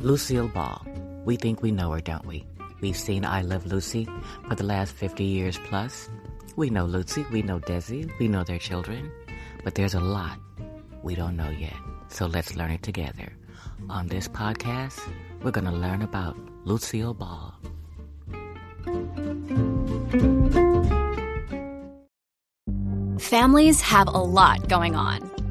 Lucille Ball. We think we know her, don't we? We've seen I Love Lucy for the last 50 years plus. We know Lucy, we know Desi, we know their children, but there's a lot we don't know yet. So let's learn it together. On this podcast, we're going to learn about Lucille Ball. Families have a lot going on.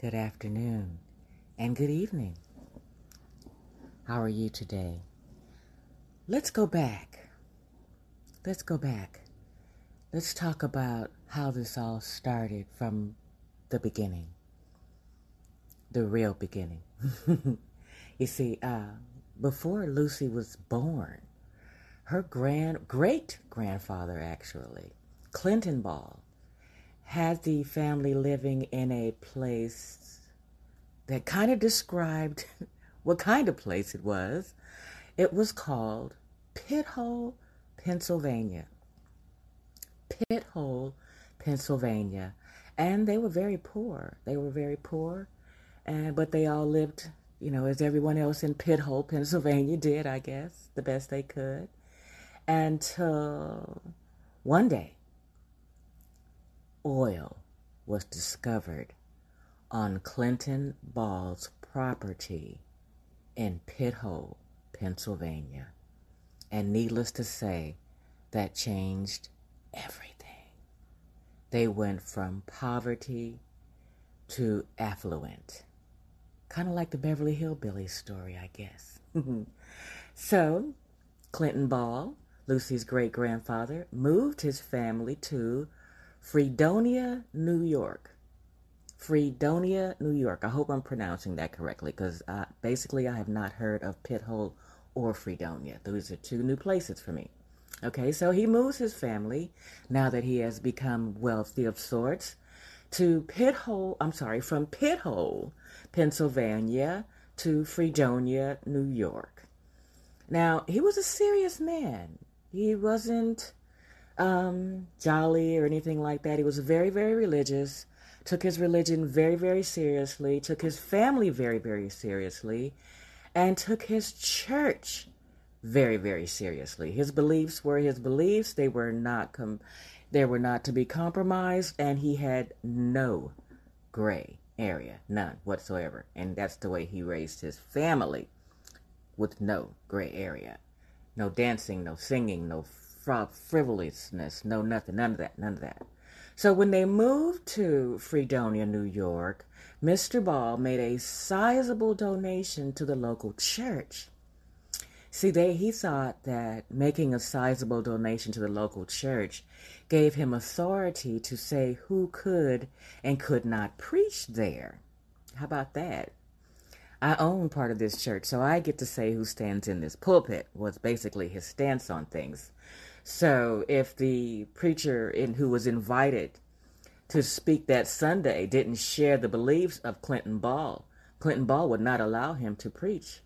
good afternoon, and good evening. How are you today? Let's go back. Let's go back. Let's talk about how this all started from the beginning, the real beginning. you see, uh, before Lucy was born, her grand great grandfather actually, Clinton Ball, had the family living in a place that kind of described what kind of place it was. It was called Pithole, Pennsylvania. Pithole, Pennsylvania. And they were very poor. They were very poor. And but they all lived, you know, as everyone else in Pithole, Pennsylvania did, I guess, the best they could. Until one day oil was discovered on Clinton Ball's property in Pithole, Pennsylvania. And needless to say, that changed everything. They went from poverty to affluent. Kind of like the Beverly Hillbillies story, I guess. so, Clinton Ball, Lucy's great grandfather, moved his family to Fredonia, New York. Fredonia, New York. I hope I'm pronouncing that correctly because uh, basically I have not heard of Pithole or Fredonia. Those are two new places for me. Okay, so he moves his family now that he has become wealthy of sorts to Pithole, I'm sorry, from Pithole, Pennsylvania to Fredonia, New York. Now, he was a serious man. He wasn't um, jolly or anything like that. He was very, very religious, took his religion very, very seriously, took his family very, very seriously, and took his church very, very seriously. His beliefs were his beliefs. They were not com- they were not to be compromised, and he had no gray area, none whatsoever. And that's the way he raised his family with no gray area. No dancing, no singing, no frivolousness, no nothing, none of that, none of that. So when they moved to Fredonia, New York, Mr. Ball made a sizable donation to the local church. See, they, he thought that making a sizable donation to the local church gave him authority to say who could and could not preach there. How about that? I own part of this church, so I get to say who stands in this pulpit, was basically his stance on things. So if the preacher in, who was invited to speak that Sunday didn't share the beliefs of Clinton Ball, Clinton Ball would not allow him to preach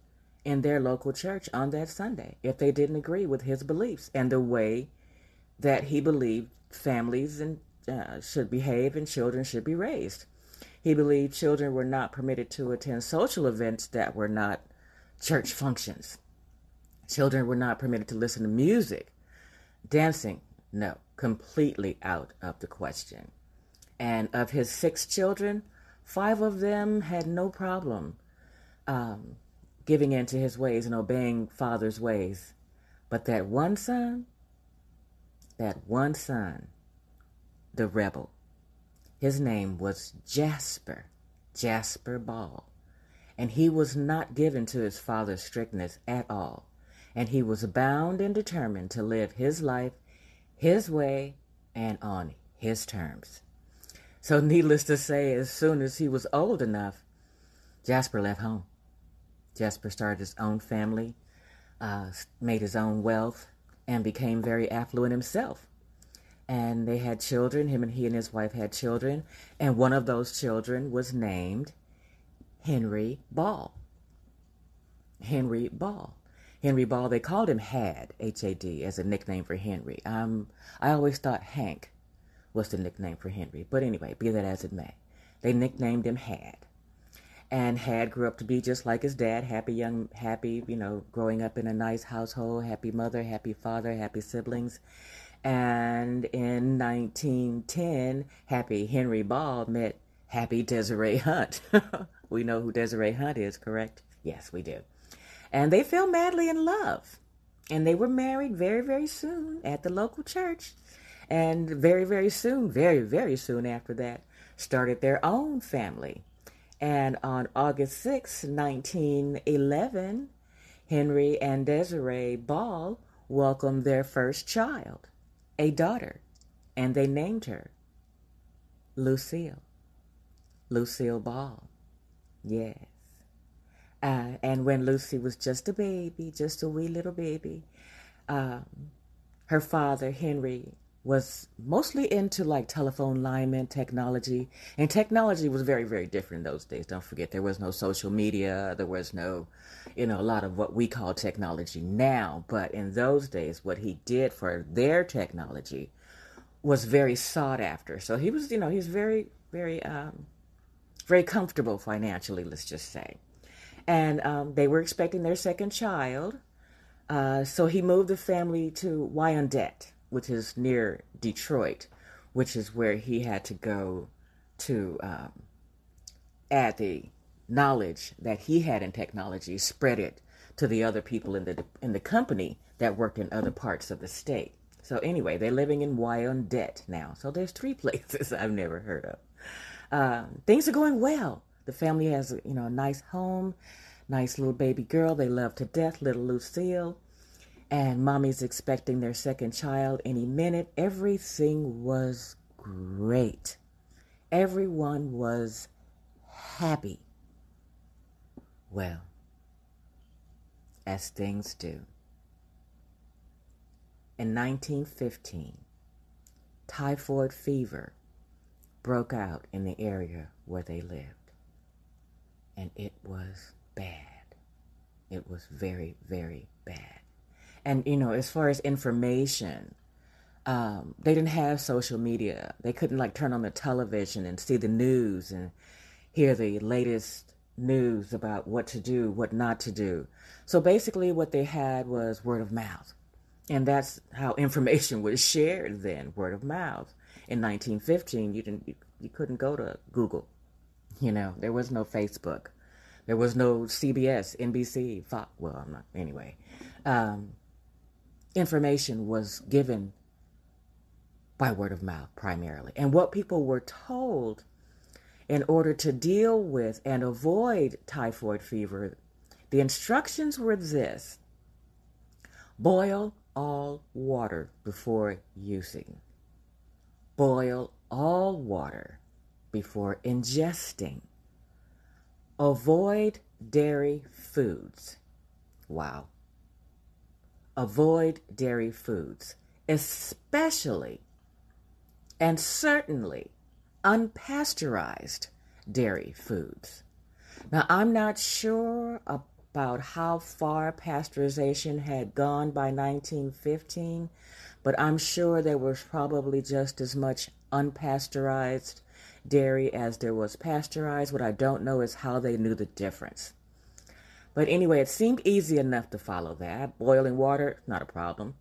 in their local church on that Sunday if they didn't agree with his beliefs and the way that he believed families and uh, should behave and children should be raised. He believed children were not permitted to attend social events that were not church functions. Children were not permitted to listen to music Dancing, no, completely out of the question. And of his six children, five of them had no problem um, giving in to his ways and obeying father's ways. But that one son, that one son, the rebel, his name was Jasper, Jasper Ball. And he was not given to his father's strictness at all and he was bound and determined to live his life his way and on his terms. So, needless to say, as soon as he was old enough, Jasper left home. Jasper started his own family, uh, made his own wealth, and became very affluent himself. And they had children. Him and he and his wife had children, and one of those children was named Henry Ball. Henry Ball. Henry Ball. They called him Had H A D as a nickname for Henry. Um, I always thought Hank was the nickname for Henry, but anyway, be that as it may, they nicknamed him Had and had grew up to be just like his dad happy young happy you know growing up in a nice household happy mother happy father happy siblings and in 1910 happy henry ball met happy desiree hunt we know who desiree hunt is correct yes we do and they fell madly in love and they were married very very soon at the local church and very very soon very very soon after that started their own family and on August 6, 1911, Henry and Desiree Ball welcomed their first child, a daughter, and they named her Lucille. Lucille Ball. Yes. Uh, and when Lucy was just a baby, just a wee little baby, um, her father, Henry, was mostly into like telephone lineman technology. And technology was very, very different in those days. Don't forget, there was no social media. There was no, you know, a lot of what we call technology now. But in those days, what he did for their technology was very sought after. So he was, you know, he's very, very, um, very comfortable financially, let's just say. And um, they were expecting their second child. Uh, so he moved the family to Wyandotte which is near Detroit, which is where he had to go to um, add the knowledge that he had in technology, spread it to the other people in the in the company that worked in other parts of the state. So anyway, they're living in Wyandotte now. So there's three places I've never heard of. Uh, things are going well. The family has you know a nice home, nice little baby girl they love to death, little Lucille and mommy's expecting their second child any minute. Everything was great. Everyone was happy. Well, as things do. In 1915, typhoid fever broke out in the area where they lived. And it was bad. It was very, very bad. And you know as far as information um, they didn't have social media. They couldn't like turn on the television and see the news and hear the latest news about what to do what not to do. So basically what they had was word of mouth. And that's how information was shared then word of mouth. In 1915 you didn't you, you couldn't go to google you know there was no facebook there was no cbs nbc Fox. well i'm not anyway um, information was given by word of mouth primarily. And what people were told in order to deal with and avoid typhoid fever, the instructions were this boil all water before using, boil all water before ingesting, avoid dairy foods. Wow avoid dairy foods, especially and certainly unpasteurized dairy foods. Now, I'm not sure about how far pasteurization had gone by 1915, but I'm sure there was probably just as much unpasteurized dairy as there was pasteurized. What I don't know is how they knew the difference. But anyway, it seemed easy enough to follow that. Boiling water, not a problem.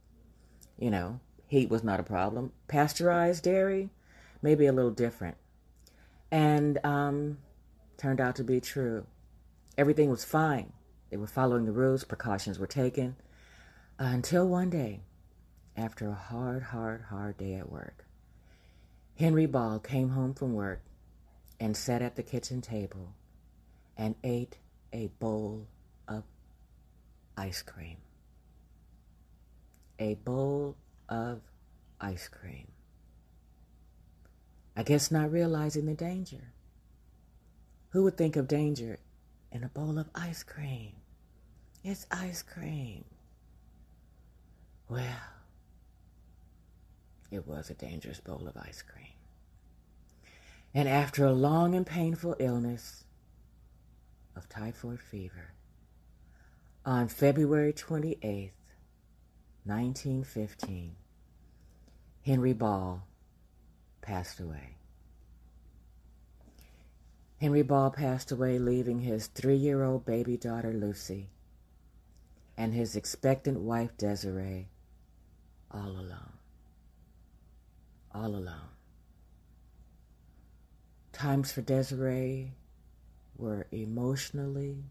You know, heat was not a problem. Pasteurized dairy, maybe a little different. And um, turned out to be true. Everything was fine. They were following the rules, precautions were taken. Until one day, after a hard, hard, hard day at work, Henry Ball came home from work and sat at the kitchen table and ate a bowl of ice cream. A bowl of ice cream. I guess not realizing the danger. Who would think of danger in a bowl of ice cream? It's ice cream. Well, it was a dangerous bowl of ice cream. And after a long and painful illness of typhoid fever, on February 28th, 1915, Henry Ball passed away. Henry Ball passed away, leaving his three year old baby daughter Lucy and his expectant wife Desiree all alone. All alone. Times for Desiree were emotionally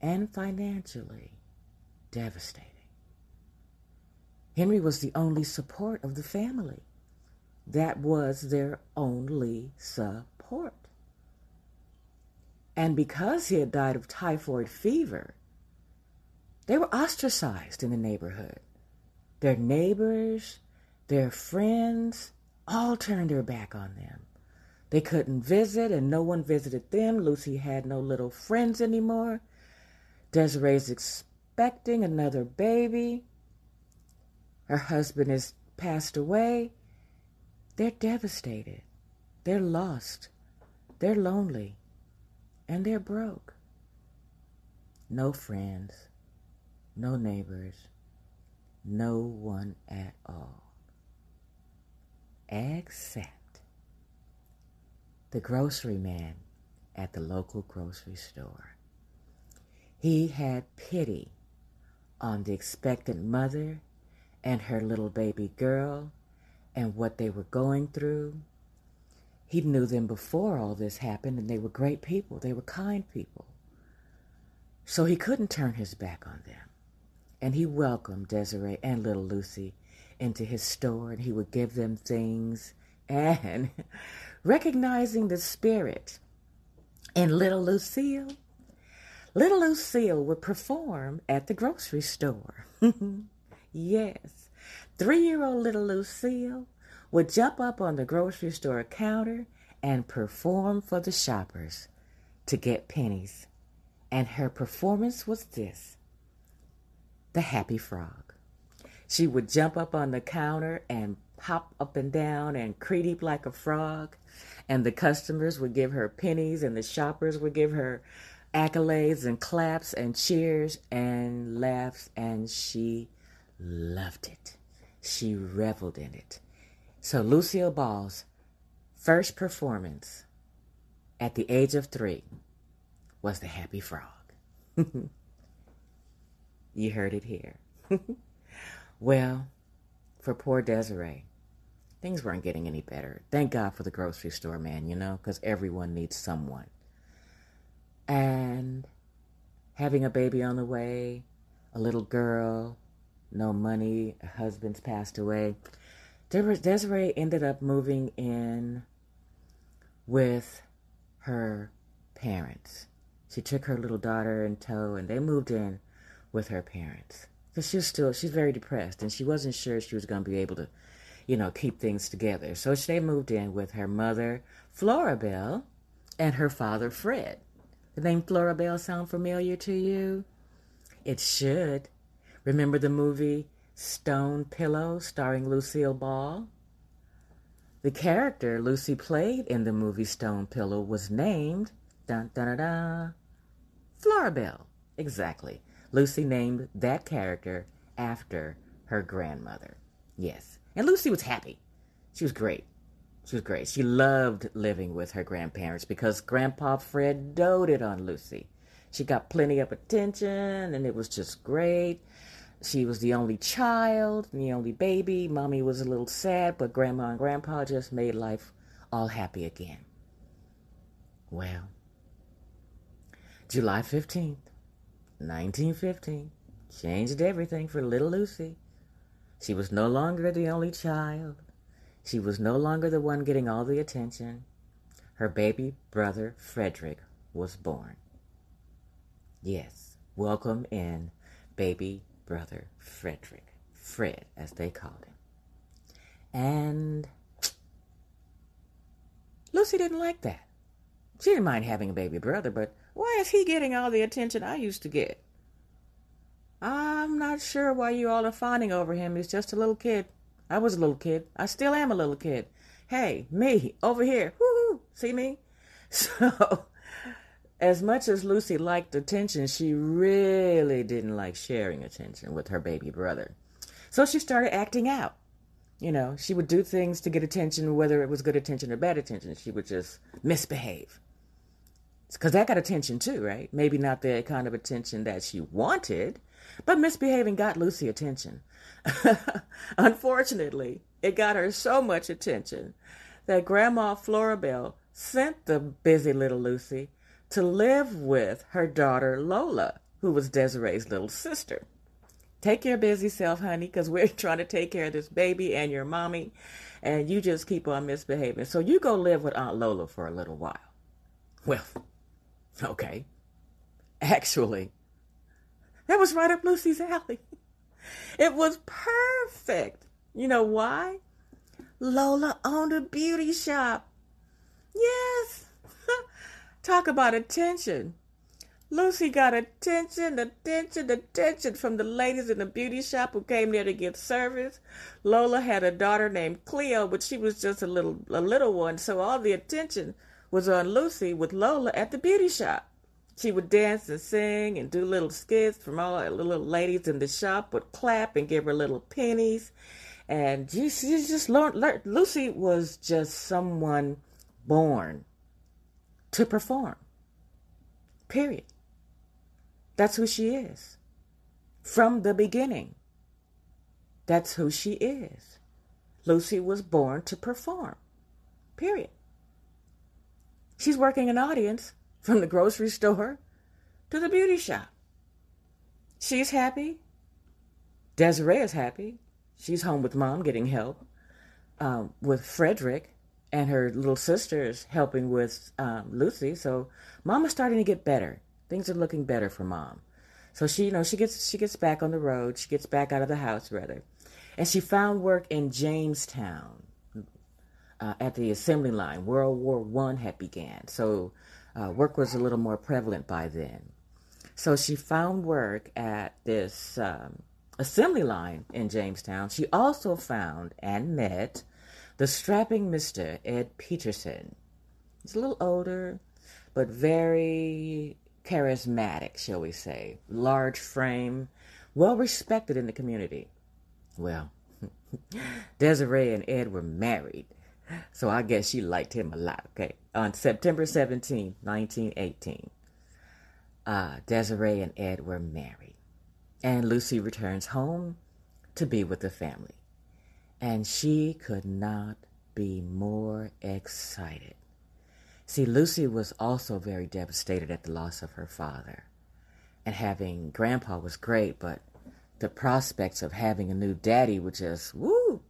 and financially devastating. Henry was the only support of the family. That was their only support. And because he had died of typhoid fever, they were ostracized in the neighborhood. Their neighbors, their friends, all turned their back on them. They couldn't visit, and no one visited them. Lucy had no little friends anymore. Desiree's expecting another baby. Her husband has passed away. They're devastated. They're lost. They're lonely. And they're broke. No friends. No neighbors. No one at all. Except the grocery man at the local grocery store. He had pity on the expectant mother and her little baby girl and what they were going through. He knew them before all this happened, and they were great people. They were kind people. So he couldn't turn his back on them. And he welcomed Desiree and little Lucy into his store, and he would give them things. And recognizing the spirit in little Lucille, little Lucille would perform at the grocery store. yes, three year old little Lucille would jump up on the grocery store counter and perform for the shoppers to get pennies. And her performance was this the happy frog. She would jump up on the counter and hop up and down and creep like a frog. And the customers would give her pennies, and the shoppers would give her accolades and claps and cheers and laughs, and she loved it. She reveled in it. So Lucille Ball's first performance at the age of three was the Happy Frog. you heard it here. well, for poor Desiree, things weren't getting any better. Thank God for the grocery store man, you know, because everyone needs someone. And having a baby on the way, a little girl, no money, a husband's passed away. Desiree ended up moving in with her parents. She took her little daughter in tow and they moved in with her parents. Because she was still, she's very depressed and she wasn't sure she was going to be able to, you know, keep things together. So they moved in with her mother, Florabelle, and her father, Fred. The name Florabelle sound familiar to you? It should. Remember the movie Stone Pillow starring Lucille Ball? The character Lucy played in the movie Stone Pillow was named dun, dun, dun, dun, Florabelle. Exactly. Lucy named that character after her grandmother. Yes. And Lucy was happy. She was great. She was great. She loved living with her grandparents because Grandpa Fred doted on Lucy. She got plenty of attention and it was just great. She was the only child, the only baby. Mommy was a little sad, but Grandma and Grandpa just made life all happy again. Well, July 15th, 1915, changed everything for little Lucy. She was no longer the only child. She was no longer the one getting all the attention. Her baby brother, Frederick, was born. Yes, welcome in baby brother Frederick, Fred, as they called him. And Lucy didn't like that. She didn't mind having a baby brother, but why is he getting all the attention I used to get? I'm not sure why you all are fawning over him. He's just a little kid. I was a little kid. I still am a little kid. Hey, me, over here. Woo-hoo. See me? So, as much as Lucy liked attention, she really didn't like sharing attention with her baby brother. So she started acting out. You know, she would do things to get attention, whether it was good attention or bad attention. She would just misbehave. Because that got attention too, right? Maybe not the kind of attention that she wanted, but misbehaving got Lucy attention. Unfortunately, it got her so much attention that Grandma Florabelle sent the busy little Lucy to live with her daughter Lola, who was Desiree's little sister. Take your busy self, honey, because we're trying to take care of this baby and your mommy, and you just keep on misbehaving. So you go live with Aunt Lola for a little while. Well, okay. Actually, that was right up Lucy's alley. It was perfect. You know why? Lola owned a beauty shop. Yes. Talk about attention. Lucy got attention, attention, attention from the ladies in the beauty shop who came there to get service. Lola had a daughter named Cleo, but she was just a little a little one, so all the attention was on Lucy with Lola at the beauty shop. She would dance and sing and do little skits from all the little ladies in the shop would clap and give her little pennies. And she, she just learned, learned. Lucy was just someone born to perform. Period. That's who she is. From the beginning. That's who she is. Lucy was born to perform. Period. She's working an audience from the grocery store to the beauty shop. She's happy. Desiree is happy. She's home with mom getting help. Um, with Frederick and her little sisters helping with um, Lucy. So mom is starting to get better. Things are looking better for mom. So she, you know, she gets she gets back on the road. She gets back out of the house rather, and she found work in Jamestown uh, at the assembly line. World War One had began, so uh, work was a little more prevalent by then. So she found work at this um, assembly line in Jamestown. She also found and met the strapping Mr. Ed Peterson. He's a little older, but very charismatic, shall we say. Large frame, well respected in the community. Well, Desiree and Ed were married, so I guess she liked him a lot, okay? On September 17, 1918, uh, Desiree and Ed were married, and Lucy returns home to be with the family. And she could not be more excited. See, Lucy was also very devastated at the loss of her father. And having grandpa was great, but the prospects of having a new daddy was just, woo!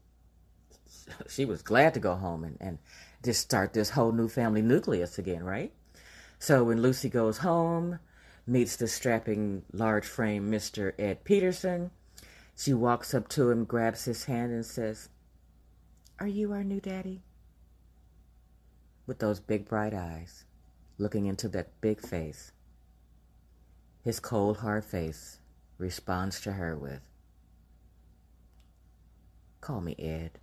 She was glad to go home and, and just start this whole new family nucleus again, right? So when Lucy goes home, meets the strapping, large frame Mr. Ed Peterson, she walks up to him, grabs his hand, and says, Are you our new daddy? with those big bright eyes, looking into that big face. His cold, hard face responds to her with, Call me Ed.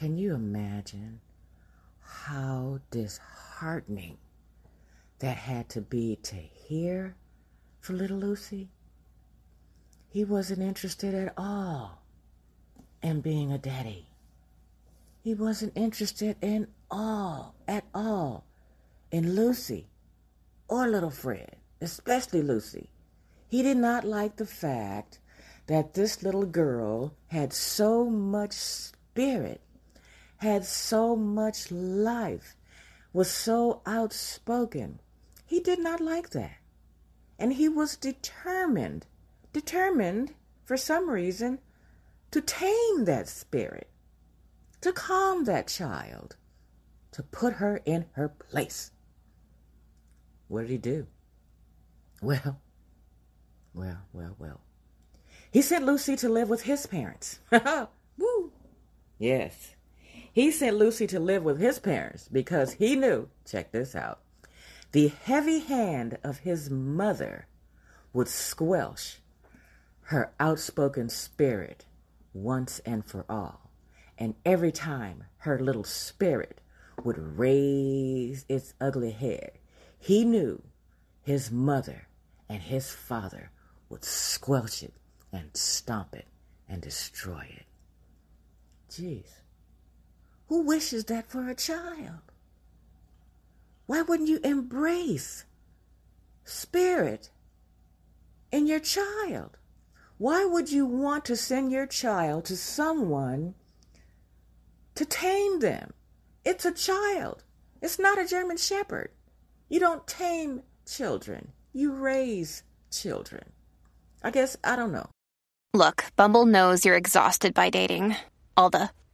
Can you imagine how disheartening that had to be to hear for little Lucy? He wasn't interested at all in being a daddy. He wasn't interested in all, at all, in Lucy or little Fred, especially Lucy. He did not like the fact that this little girl had so much spirit, had so much life, was so outspoken. He did not like that. And he was determined, determined for some reason, to tame that spirit to calm that child, to put her in her place. What did he do? Well, well, well, well. He sent Lucy to live with his parents. Woo! Yes. He sent Lucy to live with his parents because he knew, check this out, the heavy hand of his mother would squelch her outspoken spirit once and for all. And every time her little spirit would raise its ugly head, he knew his mother and his father would squelch it and stomp it and destroy it. Jeez. Who wishes that for a child? Why wouldn't you embrace spirit in your child? Why would you want to send your child to someone to tame them? It's a child. It's not a German Shepherd. You don't tame children, you raise children. I guess, I don't know. Look, Bumble knows you're exhausted by dating. All the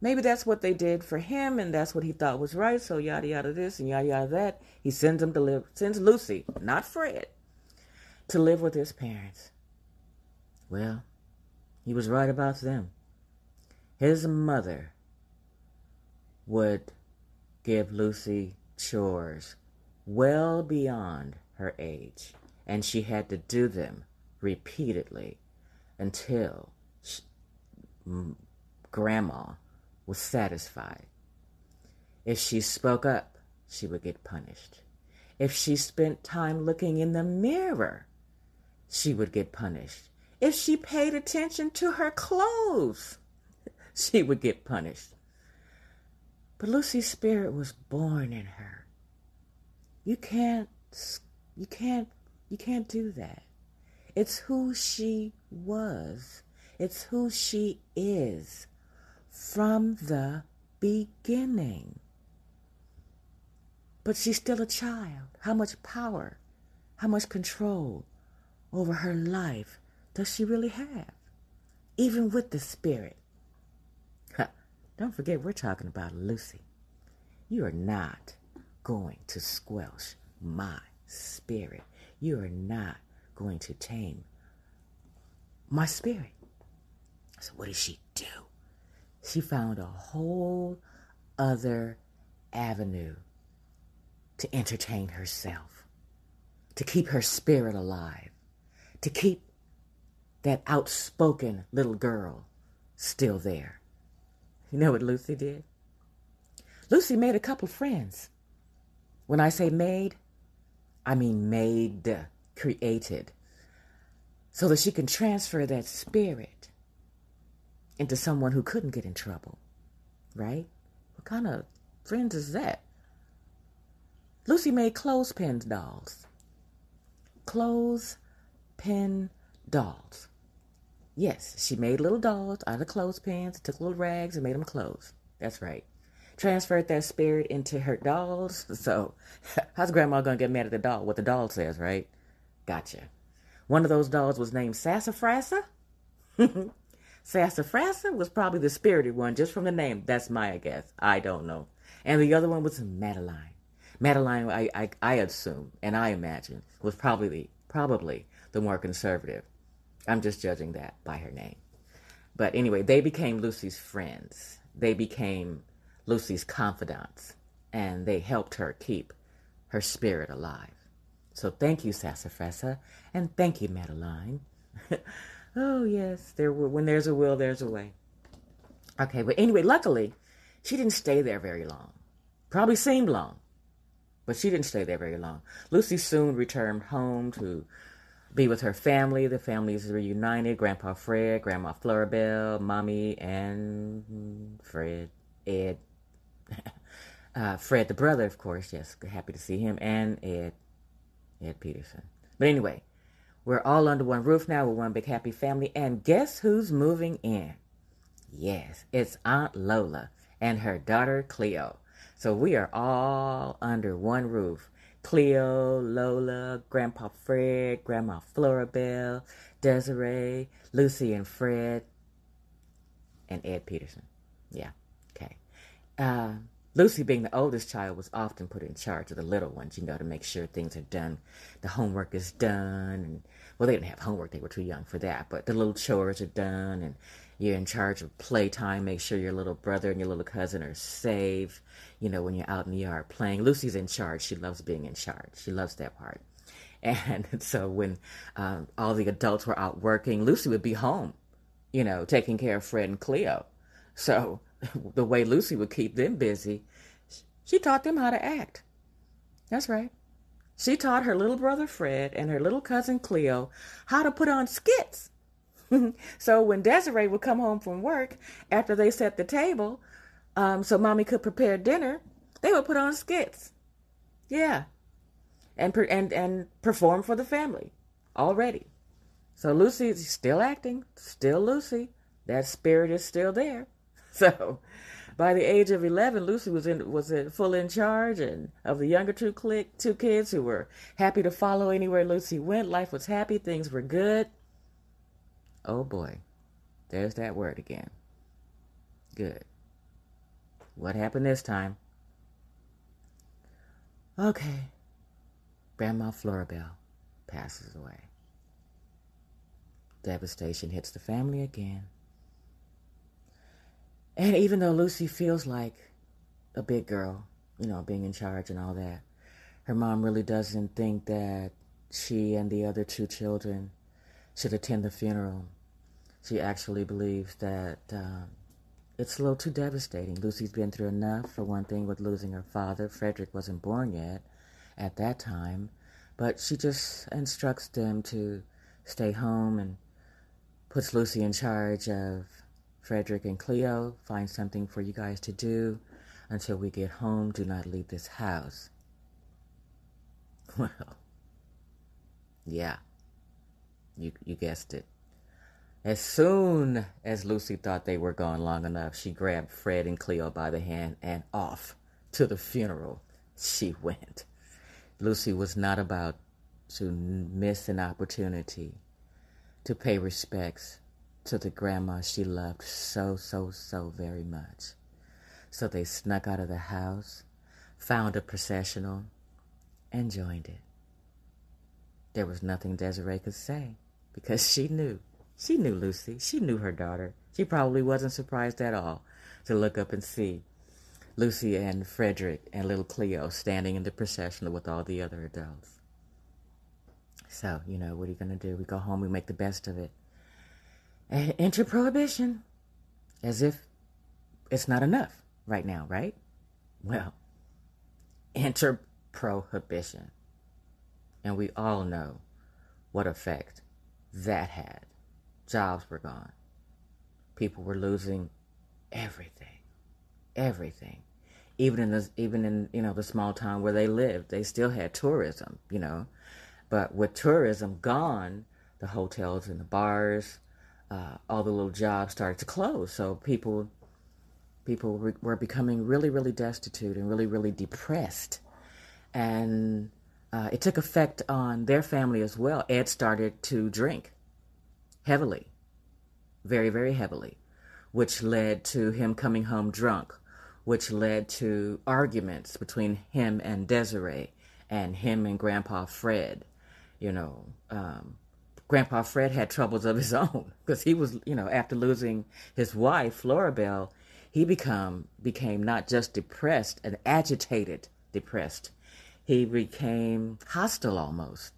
Maybe that's what they did for him, and that's what he thought was right. So yada yada this and yada yada that. He sends him to live, sends Lucy, not Fred, to live with his parents. Well, he was right about them. His mother would give Lucy chores well beyond her age, and she had to do them repeatedly until she, Grandma was satisfied. If she spoke up, she would get punished. If she spent time looking in the mirror, she would get punished. If she paid attention to her clothes, she would get punished. But Lucy's spirit was born in her. You can't you can't you can't do that. It's who she was. It's who she is from the beginning. But she's still a child. How much power, how much control over her life does she really have? Even with the spirit. Don't forget, we're talking about Lucy. You are not going to squelch my spirit. You are not going to tame my spirit. So, what does she do? She found a whole other avenue to entertain herself, to keep her spirit alive, to keep that outspoken little girl still there. You know what Lucy did? Lucy made a couple friends. When I say made, I mean made, created, so that she can transfer that spirit into someone who couldn't get in trouble, right? What kind of friends is that? Lucy made clothespin dolls. Clothespin dolls. Yes, she made little dolls out of clothespins, took little rags and made them clothes. That's right. Transferred that spirit into her dolls. So, how's grandma gonna get mad at the doll? What the doll says, right? Gotcha. One of those dolls was named Sassafrassa. Sassafrassa was probably the spirited one, just from the name. That's my guess. I don't know. And the other one was Madeline. Madeline, I, I, I assume and I imagine, was probably the, probably the more conservative. I'm just judging that by her name. But anyway, they became Lucy's friends. They became Lucy's confidants, and they helped her keep her spirit alive. So thank you, Sassafrassa, and thank you, Madeline. Oh, yes, there were, when there's a will, there's a way. Okay, but anyway, luckily, she didn't stay there very long. Probably seemed long, but she didn't stay there very long. Lucy soon returned home to be with her family. The family is reunited. Grandpa Fred, Grandma Florabelle, Mommy, and Fred, Ed. uh, Fred, the brother, of course. Yes, happy to see him. And Ed, Ed Peterson. But anyway, we're all under one roof now. We're one big happy family. And guess who's moving in? Yes, it's Aunt Lola and her daughter Cleo. So we are all under one roof. Cleo, Lola, Grandpa Fred, Grandma Florabelle, Desiree, Lucy and Fred, and Ed Peterson. Yeah. Okay. Uh, Lucy, being the oldest child, was often put in charge of the little ones, you know, to make sure things are done, the homework is done, and well, they didn't have homework; they were too young for that. But the little chores are done, and you're in charge of playtime. Make sure your little brother and your little cousin are safe. You know, when you're out in the yard playing, Lucy's in charge. She loves being in charge. She loves that part. And so when um, all the adults were out working, Lucy would be home, you know, taking care of Fred and Cleo. So the way Lucy would keep them busy, she taught them how to act. That's right. She taught her little brother Fred and her little cousin Cleo how to put on skits. so when Desiree would come home from work after they set the table, um, so mommy could prepare dinner, they would put on skits. Yeah. And, and, and perform for the family already. So Lucy's still acting, still Lucy. That spirit is still there. So by the age of 11, Lucy was in was in, full in charge and of the younger two click two kids who were happy to follow anywhere Lucy went. Life was happy, things were good. Oh boy. There's that word again. Good. What happened this time? Okay. Grandma Florabelle passes away. Devastation hits the family again. And even though Lucy feels like a big girl, you know, being in charge and all that, her mom really doesn't think that she and the other two children should attend the funeral. She actually believes that um, it's a little too devastating. Lucy's been through enough, for one thing, with losing her father. Frederick wasn't born yet at that time. But she just instructs them to stay home and puts Lucy in charge of Frederick and Cleo, find something for you guys to do until we get home. Do not leave this house. Well, yeah, you, you guessed it. As soon as Lucy thought they were gone long enough, she grabbed Fred and Cleo by the hand and off to the funeral she went. Lucy was not about to miss an opportunity to pay respects to the grandma she loved so, so, so very much. So they snuck out of the house, found a processional, and joined it. There was nothing Desiree could say because she knew. She knew Lucy. She knew her daughter. She probably wasn't surprised at all to look up and see Lucy and Frederick and little Cleo standing in the processional with all the other adults. So, you know, what are you going to do? We go home, we make the best of it enter prohibition as if it's not enough right now, right? Well, enter prohibition. And we all know what effect that had. Jobs were gone. People were losing everything. Everything. Even in the even in, you know, the small town where they lived, they still had tourism, you know. But with tourism gone, the hotels and the bars, uh, all the little jobs started to close. So people people re- were becoming really, really destitute and really, really depressed. And uh, it took effect on their family as well. Ed started to drink heavily, very, very heavily, which led to him coming home drunk, which led to arguments between him and Desiree and him and Grandpa Fred. You know, um, Grandpa Fred had troubles of his own because he was, you know, after losing his wife, Florabelle, he become became not just depressed and agitated depressed. He became hostile almost.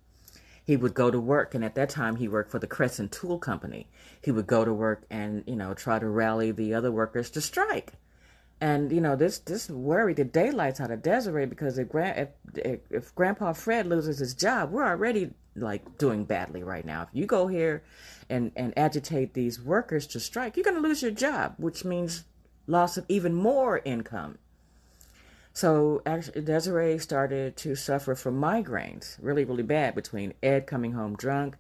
He would go to work, and at that time he worked for the Crescent Tool Company. He would go to work and, you know, try to rally the other workers to strike. And you know this this worried the daylights out of Desiree because if if if Grandpa Fred loses his job, we're already like doing badly right now. If you go here and and agitate these workers to strike, you're going to lose your job, which means loss of even more income. So actually, Desiree started to suffer from migraines, really, really bad. Between Ed coming home drunk,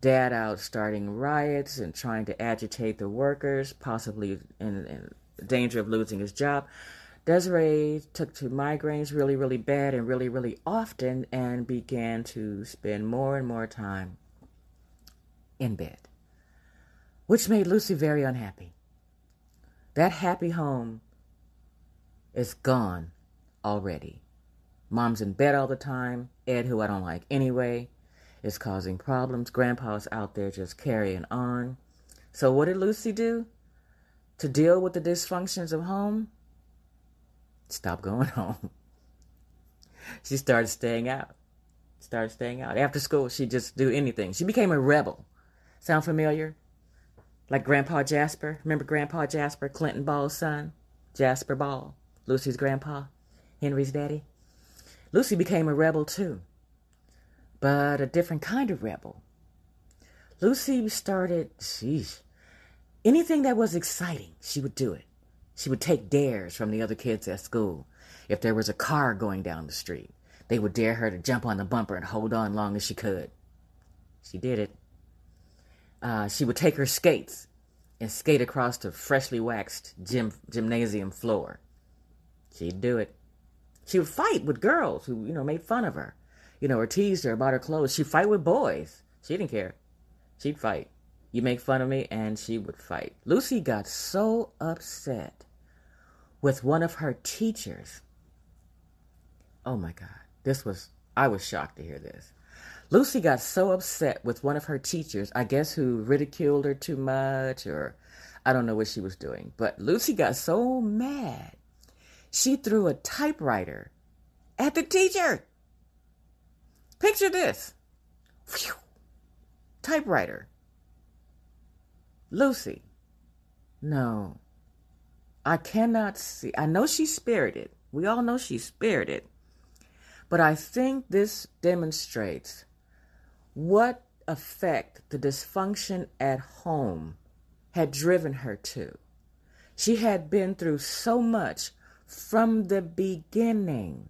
Dad out starting riots and trying to agitate the workers, possibly in, in danger of losing his job. Desiree took to migraines really, really bad and really, really often and began to spend more and more time in bed, which made Lucy very unhappy. That happy home is gone already. Mom's in bed all the time. Ed, who I don't like anyway, is causing problems. Grandpa's out there just carrying on. So, what did Lucy do to deal with the dysfunctions of home? Stop going home. she started staying out. Started staying out. After school, she'd just do anything. She became a rebel. Sound familiar? Like Grandpa Jasper. Remember Grandpa Jasper, Clinton Ball's son? Jasper Ball, Lucy's grandpa, Henry's daddy. Lucy became a rebel too, but a different kind of rebel. Lucy started, sheesh, anything that was exciting, she would do it. She would take dares from the other kids at school. If there was a car going down the street, they would dare her to jump on the bumper and hold on long as she could. She did it. Uh, she would take her skates and skate across the freshly waxed gym gymnasium floor. She'd do it. She would fight with girls who, you know, made fun of her, you know, or teased her about her clothes. She'd fight with boys. She didn't care. She'd fight. You make fun of me, and she would fight. Lucy got so upset with one of her teachers. Oh my God. This was, I was shocked to hear this. Lucy got so upset with one of her teachers, I guess who ridiculed her too much, or I don't know what she was doing. But Lucy got so mad, she threw a typewriter at the teacher. Picture this Phew. typewriter. Lucy, no, I cannot see. I know she's spirited. We all know she's spirited. But I think this demonstrates what effect the dysfunction at home had driven her to. She had been through so much from the beginning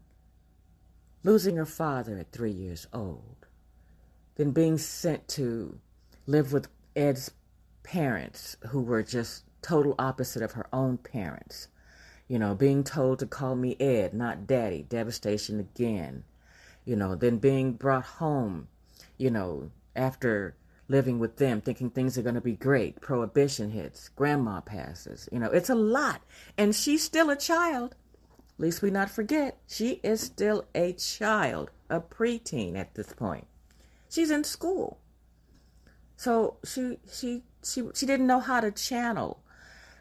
losing her father at three years old, then being sent to live with Ed's parents, who were just total opposite of her own parents. You know, being told to call me Ed, not Daddy, devastation again. You know, then being brought home, you know, after living with them, thinking things are going to be great. Prohibition hits, grandma passes. You know, it's a lot. And she's still a child. Least we not forget, she is still a child, a preteen at this point. She's in school. So she she she she didn't know how to channel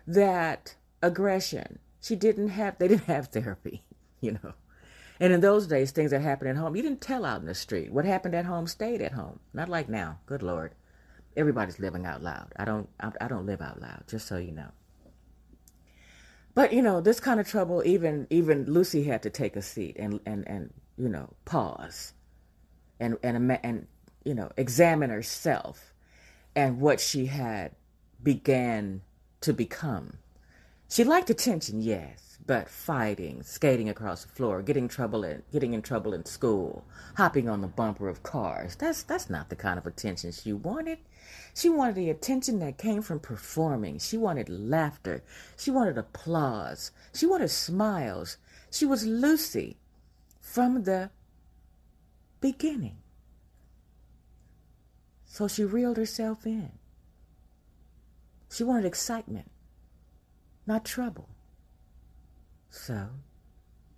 that aggression she didn't have, they didn't have therapy, you know. And in those days, things that happened at home, you didn't tell out in the street. What happened at home stayed at home. Not like now. Good Lord. Everybody's living out loud. I don't, I, I don't live out loud, just so you know. But, you know, this kind of trouble, even, even Lucy had to take a seat and, and, and, you know, pause and, and, and, you know, examine herself and what she had began to become she liked attention, yes, but fighting, skating across the floor, getting trouble in getting in trouble in school, hopping on the bumper of cars. That's that's not the kind of attention she wanted. She wanted the attention that came from performing. She wanted laughter. She wanted applause. She wanted smiles. She was Lucy from the beginning. So she reeled herself in. She wanted excitement not trouble. So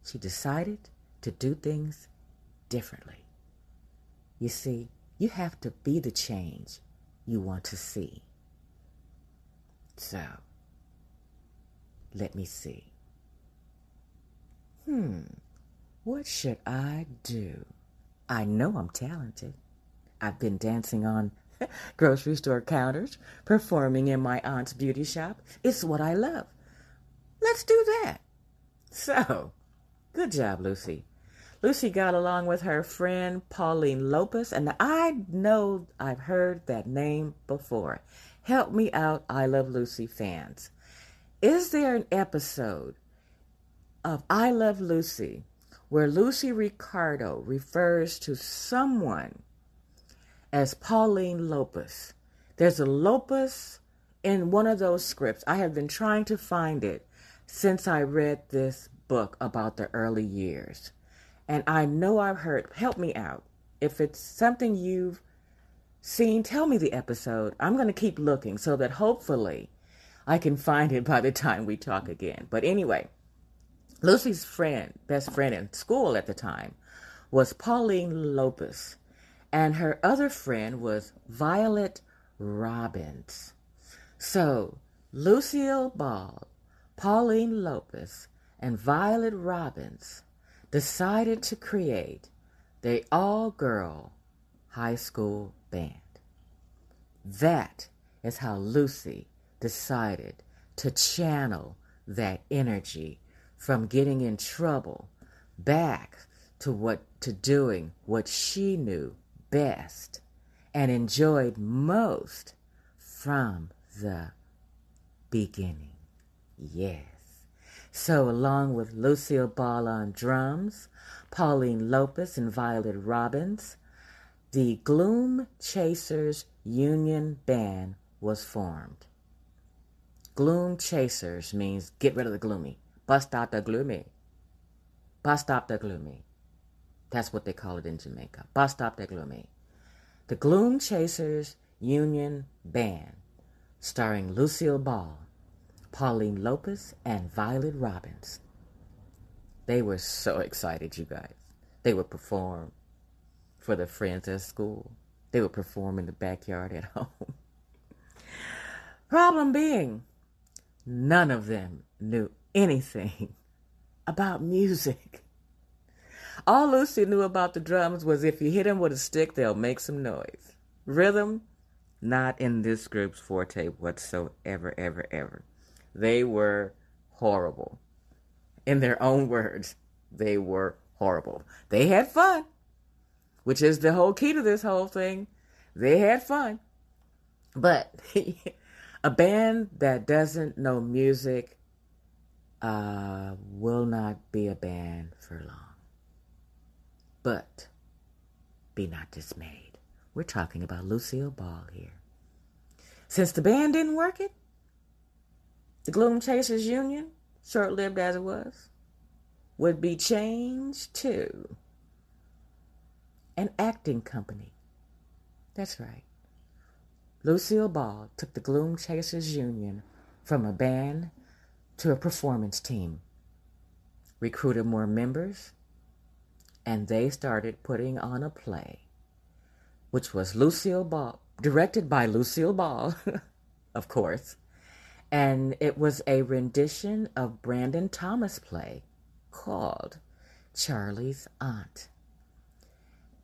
she decided to do things differently. You see, you have to be the change you want to see. So, let me see. Hmm, what should I do? I know I'm talented. I've been dancing on grocery store counters, performing in my aunt's beauty shop. It's what I love. Let's do that. So, good job, Lucy. Lucy got along with her friend Pauline Lopez, and I know I've heard that name before. Help me out, I Love Lucy fans. Is there an episode of I Love Lucy where Lucy Ricardo refers to someone as Pauline Lopez? There's a Lopez in one of those scripts. I have been trying to find it since I read this book about the early years. And I know I've heard, help me out. If it's something you've seen, tell me the episode. I'm going to keep looking so that hopefully I can find it by the time we talk again. But anyway, Lucy's friend, best friend in school at the time, was Pauline Lopez, and her other friend was Violet Robbins. So, Lucille Ball, Pauline Lopez, and Violet Robbins decided to create the all girl high school band. That is how Lucy decided to channel that energy from getting in trouble back to what to doing what she knew best and enjoyed most from the beginning. Yes. So, along with Lucille Ball on drums, Pauline Lopez and Violet Robbins, the Gloom Chasers Union Band was formed. Gloom Chasers means get rid of the gloomy, bust out the gloomy, bust out the gloomy. That's what they call it in Jamaica. Bust out the gloomy. The Gloom Chasers Union Band, starring Lucille Ball, Pauline Lopez, and Violet Robbins. They were so excited, you guys. They would perform for their friends at school. They would perform in the backyard at home. Problem being, none of them knew anything about music. All Lucy knew about the drums was if you hit them with a stick, they'll make some noise. Rhythm, not in this group's forte whatsoever, ever, ever. They were horrible. In their own words, they were horrible. They had fun, which is the whole key to this whole thing. They had fun. But a band that doesn't know music uh, will not be a band for long. But be not dismayed. We're talking about Lucille Ball here. Since the band didn't work it, the Gloom Chasers Union, short lived as it was, would be changed to an acting company. That's right. Lucille Ball took the Gloom Chasers Union from a band to a performance team, recruited more members, and they started putting on a play, which was Lucille Ball, directed by Lucille Ball, of course, and it was a rendition of Brandon Thomas' play called Charley's Aunt.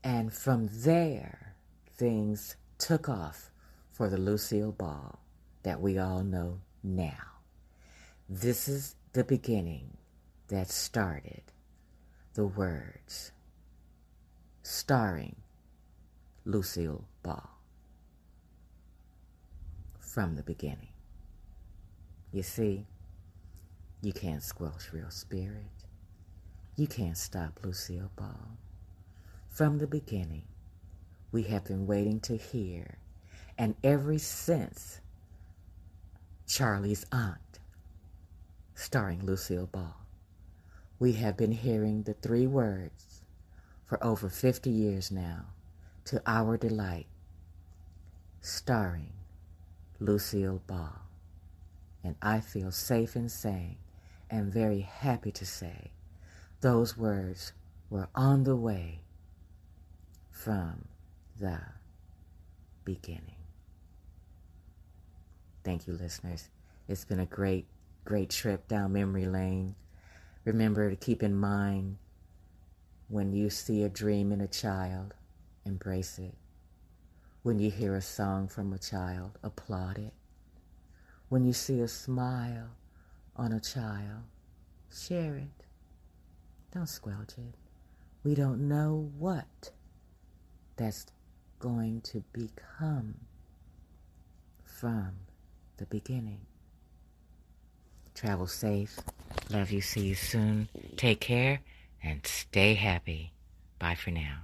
And from there, things took off for the Lucille Ball that we all know now. This is the beginning that started the words starring Lucille Ball from the beginning. You see, you can't squelch real spirit. You can't stop Lucille Ball. From the beginning, we have been waiting to hear, and ever since Charley's Aunt, starring Lucille Ball, we have been hearing the three words for over 50 years now to our delight, starring Lucille Ball. And I feel safe in saying, and very happy to say, those words were on the way from the beginning. Thank you, listeners. It's been a great, great trip down memory lane. Remember to keep in mind when you see a dream in a child, embrace it. When you hear a song from a child, applaud it. When you see a smile on a child, share it. Don't squelch it. We don't know what that's going to become from the beginning. Travel safe. Love you. See you soon. Take care and stay happy. Bye for now.